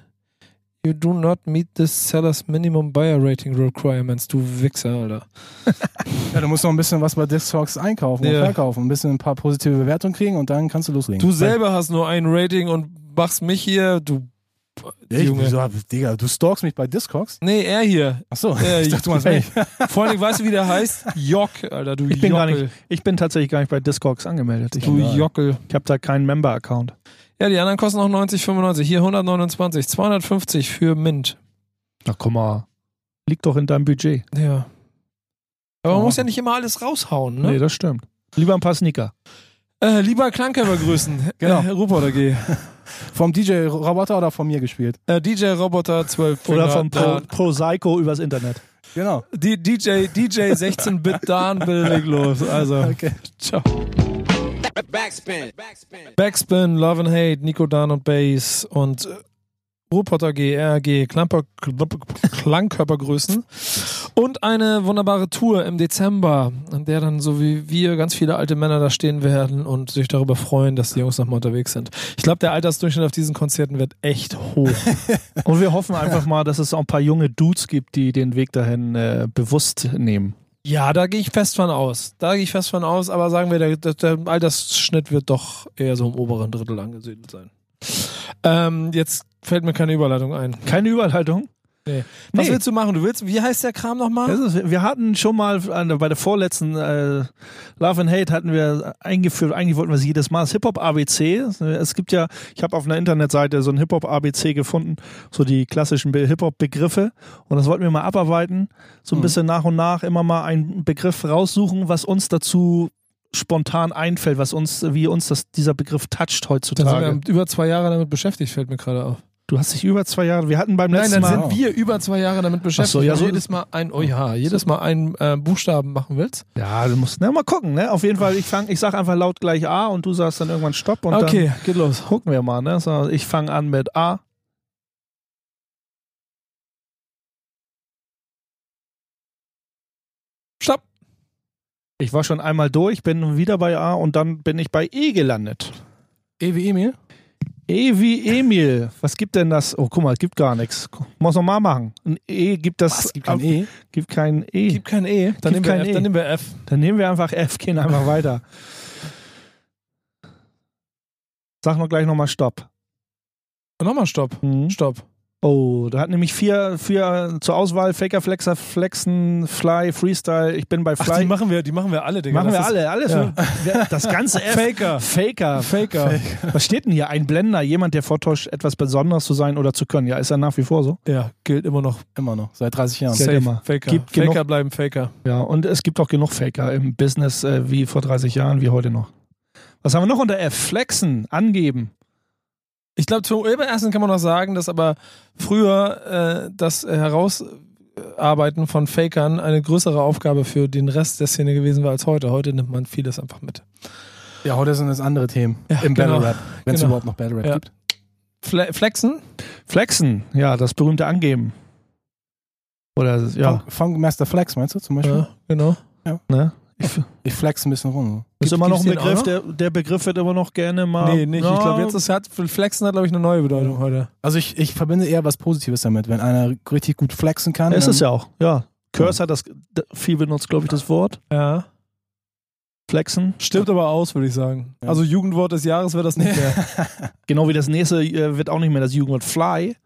You do not meet the seller's minimum buyer rating requirements, du Wichser, Alter. *laughs* Ja, du musst noch ein bisschen was bei Discogs einkaufen und Ja. verkaufen. Ein bisschen ein paar positive Bewertungen kriegen und dann kannst du loslegen. Du selber hast nur ein Rating und machst mich hier, du ich, Junge. wieso, Digga, du stalkst mich bei Discogs? Nee, er hier. Achso, Ja, *laughs* ich dachte, du meinst hey. mich. Vor allem, weißt du, wie der heißt? Jock, Alter, du Ich bin gar Jockel. nicht, ich bin tatsächlich gar nicht bei Discogs angemeldet. Ich, Du. Jockel. ich habe da keinen Member-Account. Ja, die anderen kosten auch 90, 95. Hier 129, 250 für Mint. Ach komm mal. Liegt doch in deinem Budget. Ja. Aber man Oh. muss ja nicht immer alles raushauen, ne? Nee, das stimmt. Lieber ein paar Sneaker. Äh, lieber Klangkörpergrößen. *laughs* Genau. Äh, Rupert AG. *laughs* Vom DJ Roboter oder von mir gespielt? Äh, DJ Roboter 12. Oder vom Pro, Pro Psycho übers Internet. Genau. D DJ, DJ 16-Bit Dan, bitte leg los. Also, Okay. ciao. Backspin. Backspin. Backspin, Love and Hate, Nico Dan und Bass und äh, Ruhrpotter G, RG, Klamper, Klangkörpergrößen und eine wunderbare Tour im Dezember, an der dann so wie wir ganz viele alte Männer da stehen werden und sich darüber freuen, dass die Jungs nochmal unterwegs sind. Ich glaube, der Altersdurchschnitt auf diesen Konzerten wird echt hoch. *laughs* Und wir hoffen einfach mal, dass es auch ein paar junge Dudes gibt, die den Weg dahin äh, bewusst nehmen. Ja, da gehe ich fest von aus. Da gehe ich fest von aus, aber sagen wir, der, der, der Altersschnitt wird doch eher so im oberen Drittel angesiedelt sein. Ähm, jetzt fällt mir keine Überleitung ein. Keine Überleitung. Nee. Was Nee. willst du machen? Du willst, wie heißt der Kram nochmal? Ist, wir hatten schon mal äh, bei der vorletzten äh, Love and Hate hatten wir eingeführt, eigentlich wollten wir es jedes Mal, das Hip-Hop-ABC. Es gibt ja, ich habe auf einer Internetseite so ein Hip-Hop-ABC gefunden, so die klassischen Be- Hip-Hop-Begriffe und das wollten wir mal abarbeiten, so ein bisschen nach und nach immer mal einen Begriff raussuchen, was uns dazu spontan einfällt, was uns, wie uns das, dieser Begriff toucht Da sind wir heutzutage. über zwei Jahre damit beschäftigt, fällt mir gerade auf. Du hast dich über zwei Jahre, wir hatten beim Nein, letzten dann Mal... sind wir über zwei Jahre damit beschäftigt. So, ja, wenn du so- jedes Mal ein, oh ja, jedes Mal einen äh, Buchstaben machen willst. Ja, du musst na, mal gucken, ne? Auf jeden Fall, ich fang, ich sag einfach laut gleich A und du sagst dann irgendwann Stopp und okay, geht los. dann gucken wir mal, ne? So, ich fange an mit A. Stopp. Ich war schon einmal durch, bin wieder bei A und dann bin ich bei E gelandet. E wie Emil? E wie Emil. Was gibt denn das? Oh, guck mal, gibt gar nichts. Muss noch mal machen. Ein E gibt das. Was? Gibt kein E? Gibt kein E. Gib kein E, dann, nehmen wir, F, E. dann nehmen wir F. Dann nehmen wir einfach F, gehen einfach weiter. Sag noch gleich nochmal Stopp. Nochmal Stopp. Mhm. Stopp. Oh, da hat nämlich vier, vier zur Auswahl: Faker, Flexer, Flexen, Fly, Freestyle. Ich bin bei Ach, Fly. die machen wir, die machen wir alle, Digga. machen wir Das ist- alle, alles. Ja. Das ganze *laughs* F. Faker. Faker. Faker. Was steht denn hier? Ein Blender, jemand, der vortäuscht, etwas Besonderes zu sein oder zu können. Ja, ist er nach wie vor so. Ja, gilt immer noch. Immer noch, seit 30 Jahren. Gilt Safe. immer. Faker. Gibt Faker genug- bleiben Faker. Ja, und es gibt auch genug Faker im Business, äh, wie vor 30 Jahren, wie heute noch. Was haben wir noch unter F? Flexen, angeben. Ich glaube, zum ersten kann man noch sagen, dass aber früher äh, das Herausarbeiten von Fakern eine größere Aufgabe für den Rest der Szene gewesen war als heute. Heute nimmt man vieles einfach mit. Ja, heute sind es andere Themen. Ja, Im genau. Battle Rap. Wenn es Genau. überhaupt noch Battle Rap Ja. gibt. Fle Flexen? Flexen, ja, das berühmte Angeben. Oder, ja, Funk, Funk Master Flex, meinst du zum Beispiel? Ja, genau. ne? Ich, Ich flex ein bisschen rum. ist Gibt- immer noch ein Begriff, auch der, der Begriff wird immer noch gerne mal. Nee, nicht. Ja, Ich glaube, jetzt ist hat, Flexen hat, glaube ich, eine neue Bedeutung heute. Also ich, ich verbinde eher was Positives damit. Wenn einer richtig gut flexen kann. Ist es ja auch, ja. Curse hat das viel benutzt, glaube ich, das Wort. Ja. Flexen. Stimmt aber aus, würde ich sagen. Ja. Also Jugendwort des Jahres wird das nicht mehr. *laughs* Genau wie das nächste äh, wird auch nicht mehr das Jugendwort Fly.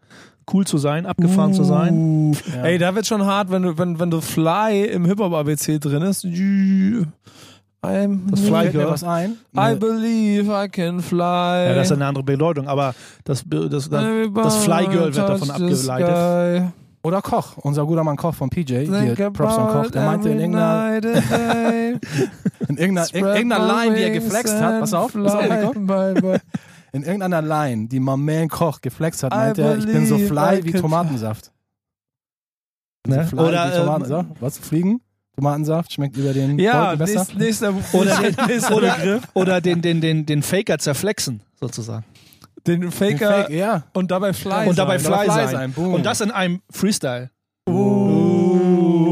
Cool zu sein, abgefahren zu sein. Uh. Ja. Ey, da wird schon hart, wenn du, wenn, wenn du Fly im Hip-Hop-ABC drin ist. I'm Das Fly Fällt mir Girl. was ein? I believe I can fly. Ja, das ist eine andere Bedeutung, aber das, das, das, das Fly Girl wird davon abgeleitet. Oder Koch, unser guter Mann Koch von PJ, hier Props von Koch, der meinte in irgendeiner, *laughs* in irgendeiner, in irgendeiner Line, die er geflext hat, pass auf, pass auf, Nico. In irgendeiner Line, die mein Man Koch geflext hat, meinte er, ich bin so believe fly I wie can Tomatensaft. Ne? So fly Oder, wie ähm, Tomatensaft. Was? Fliegen? Tomatensaft schmeckt über den Ja, besser. nächst, nächster, *laughs* Oder, *laughs* nächster oder, Begriff. oder den, den, den, den Faker zerflexen, sozusagen. Den Den Faker Fake, ja. und dabei Fly Und dabei sein. Fly, Fly sein. sein. Und das in einem Freestyle. Uh,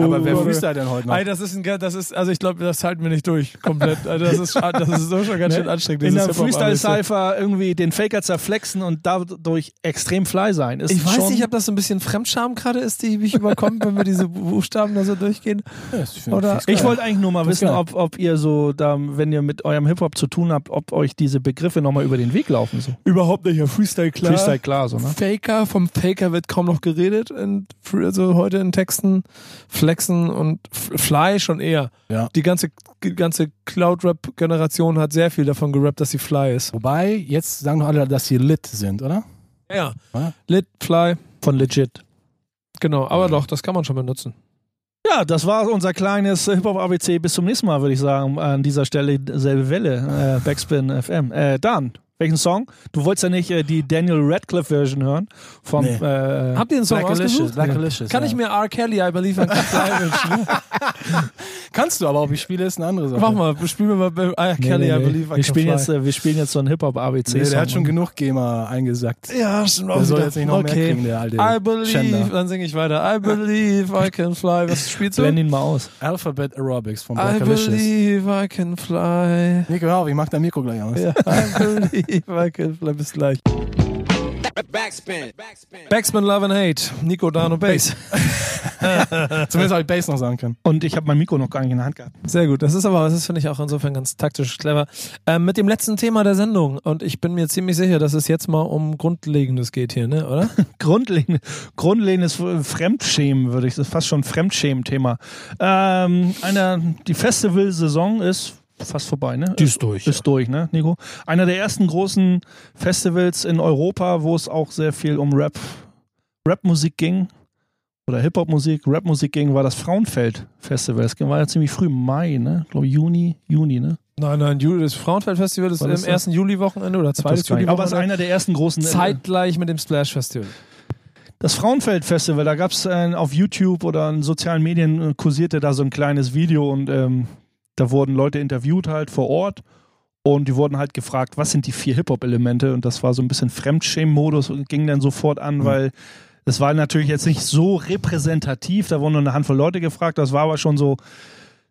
Aber wer freestylt denn heute noch? Ey, das ist ein, das ist, also ich glaube, das halten wir nicht durch, komplett. Also das ist, das ist so schon ganz schön anstrengend. Ne? In Hip-Hop-ABC. Freestyle-Cypher irgendwie den Faker zerflexen und dadurch extrem fly sein. Ist Ich weiß nicht, ob das so ein bisschen Fremdscham gerade ist, die mich überkommt, wenn wir diese Buchstaben da so durchgehen. Ja, Oder-. Ich wollte eigentlich nur mal wissen, ob, ob ihr so, da, wenn ihr mit eurem Hip-Hop zu tun habt, ob euch diese Begriffe nochmal über den Weg laufen. So. Überhaupt nicht, ja, Freestyle klar. Freestyle klar, so, ne? Faker, vom Faker wird kaum noch geredet, in, also heute in Texten. Flexen und Fly schon eher. Ja. Die ganze, die ganze Cloud-Rap-Generation hat sehr viel davon gerappt, dass sie Fly ist. Wobei, jetzt sagen doch alle, dass sie lit sind, oder? Ja. Ja. Lit, Fly, Von legit. genau. Aber doch, das kann man schon benutzen. Ja, das war unser kleines Hip-Hop-ABC. Bis zum nächsten Mal, würde ich sagen. An dieser Stelle selbe Welle. Äh, Backspin FM. Äh, Dan, Welchen Song? Du wolltest ja nicht äh, die Daniel Radcliffe-Version hören vom Nee. äh, Habt ihr den Song Blackalicious, ausgesucht? Blackalicious, Kann ja. ich mir R. Kelly, I Believe I Can Fly wünschen? Kannst du, aber ob ich spiele, ist eine andere Sache. Mach mal, spielen wir mal R. Nee, Kelly, nee, I. Believe I wir Can spielen Fly. jetzt, äh, wir spielen jetzt so einen Hip-Hop-ABC-Song. Nee, der hat schon genug GEMA eingesackt. ja, stimmt Der soll jetzt nicht noch mehr kriegen, der alte I believe, Schänder. dann singe ich weiter. I believe I can fly. Was spielst du? Blend ihn mal aus. Alphabet Aerobics von I Blackalicious. believe I can fly. Nico, hör auf, ich mach dein Mikro gleich aus. Ja, I believe I can fly. Bis gleich. Backspin. Backspin. Backspin Love and Hate. Nico, Dan und Bass. *laughs* Zumindest habe ich Bass noch sagen können. Und ich habe mein Mikro noch gar nicht in der Hand gehabt. Sehr gut. Das ist aber, das ist, finde ich, auch insofern ganz taktisch clever. Ähm, mit dem letzten Thema der Sendung. Und ich bin mir ziemlich sicher, dass es jetzt mal um Grundlegendes geht hier, ne? Oder? *laughs* Grundlegend, grundlegendes Fremdschämen, würde ich, das ist fast schon ein Fremdschämen-Thema. Ähm, einer, die Festivalsaison ist fast vorbei, ne? Die ist durch, Ist durch, ne, Nico? Einer der ersten großen Festivals in Europa, wo es auch sehr viel um Rap, Rap-Musik ging. Oder Hip-Hop-Musik, Rap-Musik ging, war das Frauenfeld-Festival. Das war ja ziemlich früh, im Mai, ne? Ich glaube Juni, Juni, ne? Nein, nein, das Frauenfeld-Festival ist im ersten Juli-Wochenende oder zweites nicht. Aber es ist Juli-Wochenende. einer der ersten großen. Zeitgleich mit dem Splash-Festival. Das Frauenfeld-Festival, da gab es äh, auf YouTube oder in sozialen Medien äh, kursierte da so ein kleines Video und ähm, da wurden Leute interviewt halt vor Ort und die wurden halt gefragt, was sind die vier Hip-Hop-Elemente und das war so ein bisschen Fremdschämen-Modus und ging dann sofort an, weil es war natürlich jetzt nicht so repräsentativ, da wurden nur eine Handvoll Leute gefragt, das war aber schon so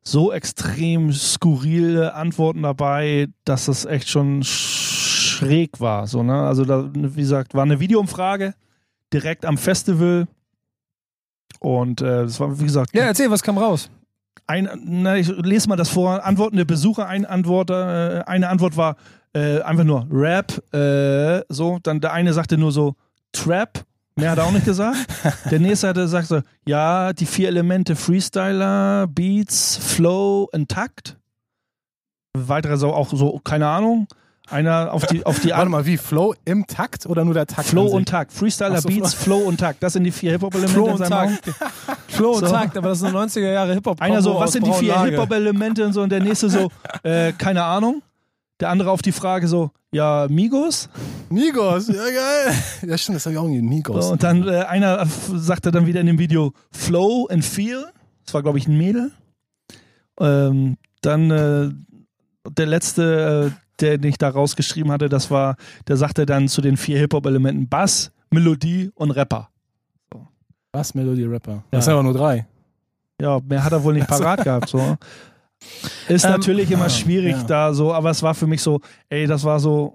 so extrem skurrile Antworten dabei, dass das echt schon sch- schräg war. So, ne? Also da, wie gesagt, war eine Videoumfrage direkt am Festival. Und äh, das war, wie gesagt, Ja, erzähl, was kam raus? Ein, na, ich lese mal das vor. Antworten der Besucher, ein Antwort, äh, eine Antwort war äh, einfach nur Rap, äh, so. Dann der eine sagte nur so Trap. Mehr hat er auch nicht gesagt. *laughs* Der nächste hatte gesagt so, ja, die vier Elemente Freestyler, Beats, Flow und Takt. Weitere so auch so, keine Ahnung. Einer auf die, auf die *laughs* Warte mal, wie? Flow im Takt oder nur der Takt? Flow und Takt. Freestyler, so, Beats, Flow und Takt. Das sind die vier Hip-Hop-Elemente. Flow in und. Takt. *laughs* Flow und So. Takt, aber das ist eine 90er Jahre Hip-Hop. Einer so, was sind die vier. Hip-Hop-Elemente und so und der nächste so, *laughs* äh, keine Ahnung. Der andere auf die Frage so, ja, Migos. Migos, ja geil. Ja stimmt, das habe ich auch nie. Migos. So, und dann äh, einer sagte dann wieder in dem Video Flow and Feel. Das war, glaube ich, ein Mädel. Ähm, dann äh, der letzte, äh, den ich da rausgeschrieben hatte, das war, der sagte dann zu den vier Hip-Hop-Elementen Bass, Melodie und Rapper. Was, Melodie Rapper? Ja. Das sind aber nur drei. Ja, mehr hat er wohl nicht parat gehabt. So. *laughs* Ist Ähm, natürlich immer schwierig ja. da so, aber es war für mich so, ey, das war so,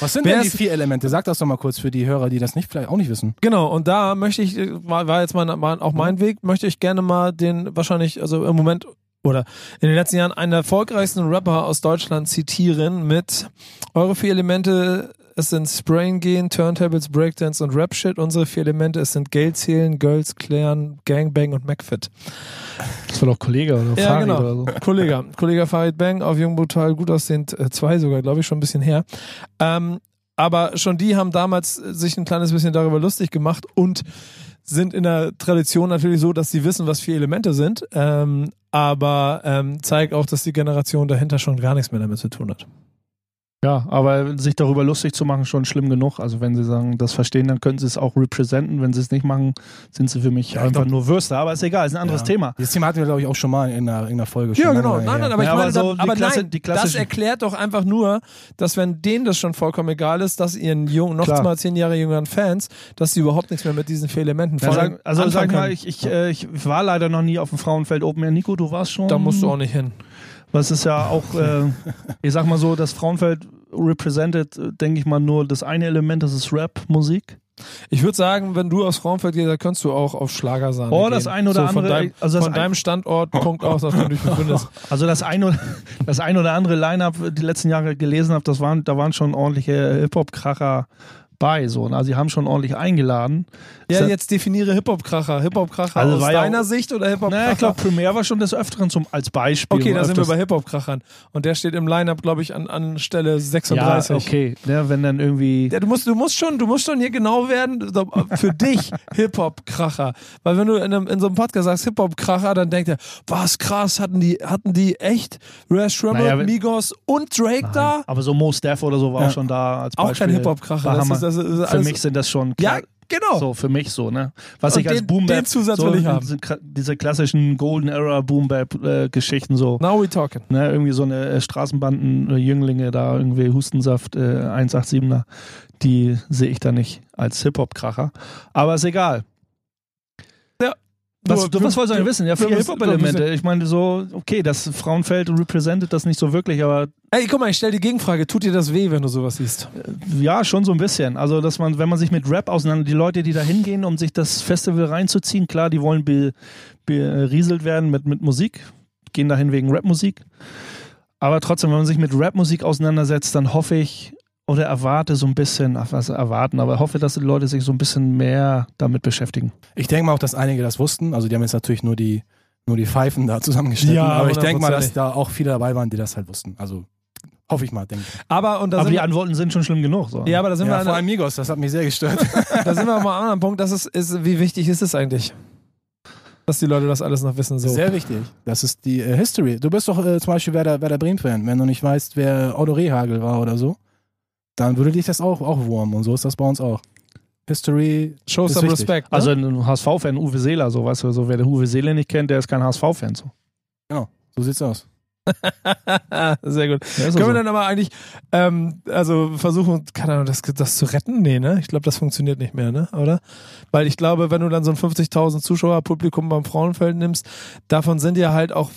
Was sind Wer denn die vier Elemente? Sag das doch mal kurz für die Hörer, die das nicht vielleicht auch nicht wissen. Genau, und da möchte ich, war, war jetzt mein, mein, auch mein Weg, möchte ich gerne mal den wahrscheinlich, also im Moment oder in den letzten Jahren einen der erfolgreichsten Rapper aus Deutschland zitieren mit eure vier Elemente, es sind Sprayen gehen, Turntables, Breakdance und Rap-Shit. Unsere vier Elemente, es sind Geld zählen, Girls klären, Gangbang und McFit. das war doch Kollege oder Ja, Farid genau. oder so. Kollege, Kollege Farid Bang auf Jung Brutal gut aussehend, äh, zwei sogar, glaube ich, schon ein bisschen her. Ähm, aber schon die haben damals sich ein kleines bisschen darüber lustig gemacht und sind in der Tradition natürlich so, dass sie wissen, was vier Elemente sind, ähm, aber ähm, zeigt auch, dass die Generation dahinter schon gar nichts mehr damit zu tun hat. Ja, aber sich darüber lustig zu machen, schon schlimm genug. Also wenn sie sagen, das verstehen, dann können sie es auch representen. Wenn sie es nicht machen, sind sie für mich Ja, einfach glaub- nur Würste. Aber ist egal, ist ein anderes Ja. Thema. Dieses Thema hatten wir, glaube ich, auch schon mal in einer, in einer Folge. schon lange Nein, nein, aber ich Ja, aber meine, so dann, aber Klasse- nein, die das erklärt doch einfach nur, dass wenn denen das schon vollkommen egal ist, dass ihren jungen, noch Klar. mal zehn Jahre jüngeren Fans, dass sie überhaupt nichts mehr mit diesen vier Elementen Ja, vorne sag, also sag mal, ich, ich, äh, ich war leider noch nie auf dem Frauenfeld Open Air. Nico, du warst schon. Da musst du auch nicht hin. Was ist ja auch, äh, *laughs* ich sag mal so, das Frauenfeld represented, äh, denke ich mal, nur das eine Element, das ist Rap-Musik. Ich würde sagen, wenn du aus Frauenfeld gehst, da kannst du auch auf Schlagersahne Oh, gehen. das ein oder so von andere- Deinem, also das von ein- deinem Standort, Punkt aus, dass du dich befindest. *laughs* Also das ein oder, das ein oder andere Line-Up, die letzten Jahre gelesen habe, das waren, da waren schon ordentliche Hip-Hop-Kracher bei. So. Also, sie haben schon ordentlich eingeladen. Ja, Ist jetzt definiere Hip-Hop-Kracher. Hip-Hop-Kracher Also aus ja deiner auch- Sicht oder Hip-Hop-Kracher? Naja, ich glaube, Premiere war schon des Öfteren zum, als Beispiel. Okay, da sind wir bei Hip-Hop-Krachern. Und der steht im Line-Up, glaube ich, an, an Stelle 36. Ja, okay. Ja, wenn dann irgendwie. Ja, du musst, du musst schon, du musst schon hier genau werden, für dich *laughs* Hip-Hop-Kracher. Weil wenn du in, einem, in so einem Podcast sagst Hip-Hop-Kracher, dann denkt er, was krass, hatten die, hatten die echt Rash Rebel, Naja, Migos und Drake da? Aber so Mos Def oder so war Ja. auch schon da als Auch Beispiel. kein Hip-Hop-Kracher. Das ist, das ist Für alles, mich sind das schon ja, genau. so für mich so, ne? Was Und ich als den- Boom Bap den Zusatz so will ich haben. Diese, diese klassischen Golden Era Boom Bap äh, so, Now we talking. ne? Irgendwie so eine äh, Straßenbanden äh, da irgendwie Hustensaft äh, 187er, die sehe ich da nicht als Hip Hop Kracher, aber ist egal. Was, Nur- was wolltest du denn wissen? Ja, vier Hip-Hop-Elemente. Ich meine, so, okay, das Frauenfeld represented das nicht so wirklich, aber Ey, guck mal, ich stell die Gegenfrage. Tut dir das weh, wenn du sowas siehst? Ja, schon so ein bisschen. Also, dass man, wenn man sich mit Rap auseinander, die Leute, die da hingehen, um sich das Festival reinzuziehen, klar, die wollen be- berieselt werden mit, mit Musik, gehen dahin wegen Rapmusik. Aber trotzdem, wenn man sich mit Rapmusik auseinandersetzt, dann hoffe ich oder erwarte so ein bisschen, ach, was erwarten, aber hoffe, dass die Leute sich so ein bisschen mehr damit beschäftigen. Ich denke mal auch, dass einige das wussten. Also die haben jetzt natürlich nur die, nur die Pfeifen da zusammengeschnitten. Ja, aber ich denke mal, dass da auch viele dabei waren, die das halt wussten. Also hoffe ich mal, denke ich. Aber, und Aber die Antworten sind schon schlimm genug. So. ja, aber da sind, Ja, wir, vor an, allem Migos, das hat mich sehr gestört. *laughs* da sind wir mal am anderen Punkt. Das ist, ist, wie wichtig ist es eigentlich? Dass die Leute das alles noch wissen. So. Sehr wichtig. Das ist die äh, History. Du bist doch äh, zum Beispiel Werder, Werder Bremen-Fan. Wenn du nicht weißt, wer Otto Rehagel war oder so, dann würde dich das auch, auch wurmen. Und so ist das bei uns auch. History. Show some wichtig. respect. Ne? Also ein HSV-Fan, Uwe Seeler, so weißt du, so wer der Uwe Seeler nicht kennt, der ist kein HSV-Fan. So. So sieht's aus. *laughs* Sehr gut. Ja, Können so. wir dann aber eigentlich, ähm, also versuchen, keine Ahnung, das, das zu retten? Nee, ne? Ich glaube, das funktioniert nicht mehr, ne? Oder? Weil ich glaube, wenn du dann so ein 50.000 Zuschauerpublikum beim Frauenfeld nimmst, davon sind ja halt auch,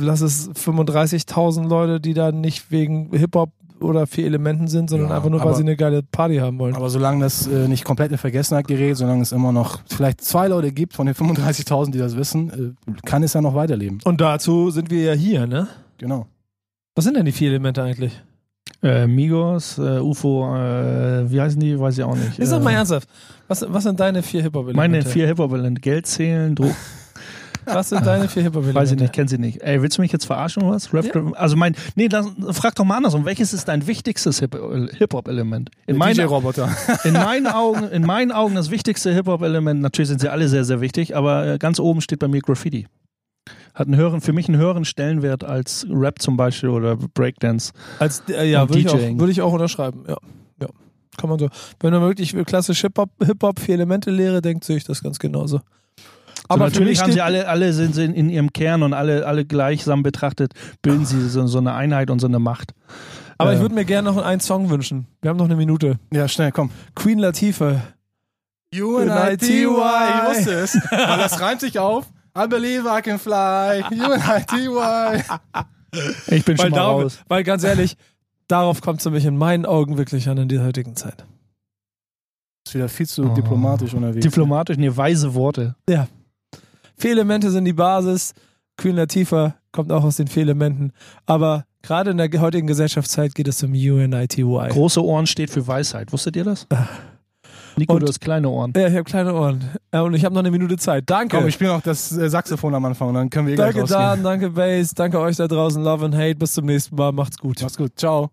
lass es 35.000 Leute, die da nicht wegen Hip-Hop oder vier Elementen sind, sondern Ja, einfach nur, weil aber- sie eine geile Party haben wollen. Aber solange das äh, nicht komplett in Vergessenheit gerät, solange es immer noch vielleicht zwei Leute gibt von den 35.000, die das wissen, äh, kann es ja noch weiterleben. Und dazu sind wir ja hier, ne? Genau. Was sind denn die vier Elemente eigentlich? Äh, Migos, äh, UFO, äh, wie heißen die? Weiß ich auch nicht. Jetzt sag äh, mal ernsthaft, was, was sind deine vier Hip-Hop-Elemente? Meine vier Hip-Hop-Elemente. Geld zählen, Druck. *laughs* Was sind deine vier Hip-Hop-Elemente? Weiß ich nicht, kenn sie nicht. Ey, willst du mich jetzt verarschen oder was? Rap, Also mein, nee, lass, frag doch mal andersrum. Welches ist dein wichtigstes Hip- Hip-Hop-Element? In, meinen- DJ-Roboter. in meinen Augen, in meinen Augen das wichtigste Hip-Hop-Element, natürlich sind sie alle sehr, sehr wichtig, aber äh, ganz oben steht bei mir Graffiti. Hat einen höheren, für mich einen höheren Stellenwert als Rap zum Beispiel oder Breakdance. Als, äh, ja, würde ich, auch, würde ich auch unterschreiben. Ja. ja. Kann man so. Wenn man wirklich klassisch Hip-Hop, Hip-Hop, vier Elemente lehre, denkt, sehe ich das ganz genauso. Aber natürlich haben sie alle, alle sind sie in, ihrem Kern und alle, alle gleichsam betrachtet, bilden sie so, so eine Einheit und so eine Macht. Aber ich äh, würde mir gerne noch einen Song wünschen. Wir haben noch eine Minute. Ja, schnell, komm. Queen Latifah. UNITY, ich wusste es. Weil das reimt sich auf. I believe I can fly. UNITY. Ich bin Weil, schon mal darauf, raus. weil ganz ehrlich, darauf kommt es nämlich in meinen Augen wirklich an in dieser heutigen Zeit. Ist wieder viel zu Oh. diplomatisch unterwegs. Diplomatisch, nee, weise Worte. Vier Elemente sind die Basis. Queen Latifah kommt auch aus den vier Elementen. Aber gerade in der heutigen Gesellschaftszeit geht es um UNITY. Große Ohren steht für Weisheit. Wusstet ihr das? Nico, Und- du hast kleine Ohren. Ja, ich habe kleine Ohren. Äh, Und ich habe noch eine Minute Zeit. Danke. Komm, ich spiele noch das äh, Saxophon am Anfang dann können wir eh gleich danke rausgehen. Dan, danke Bass, danke euch da draußen. Love and Hate. Bis zum nächsten Mal. Macht's gut. Mach's gut. Ciao.